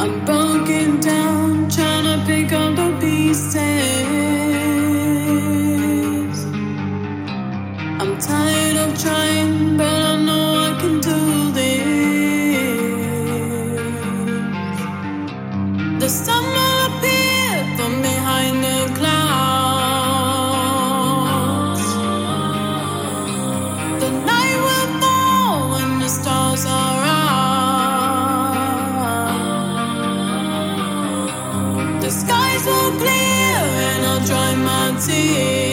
I'm broken down, trying to pick up the pieces. I'm tired of trying, but I know I can do this. The sun will clear and I'll dry my tears.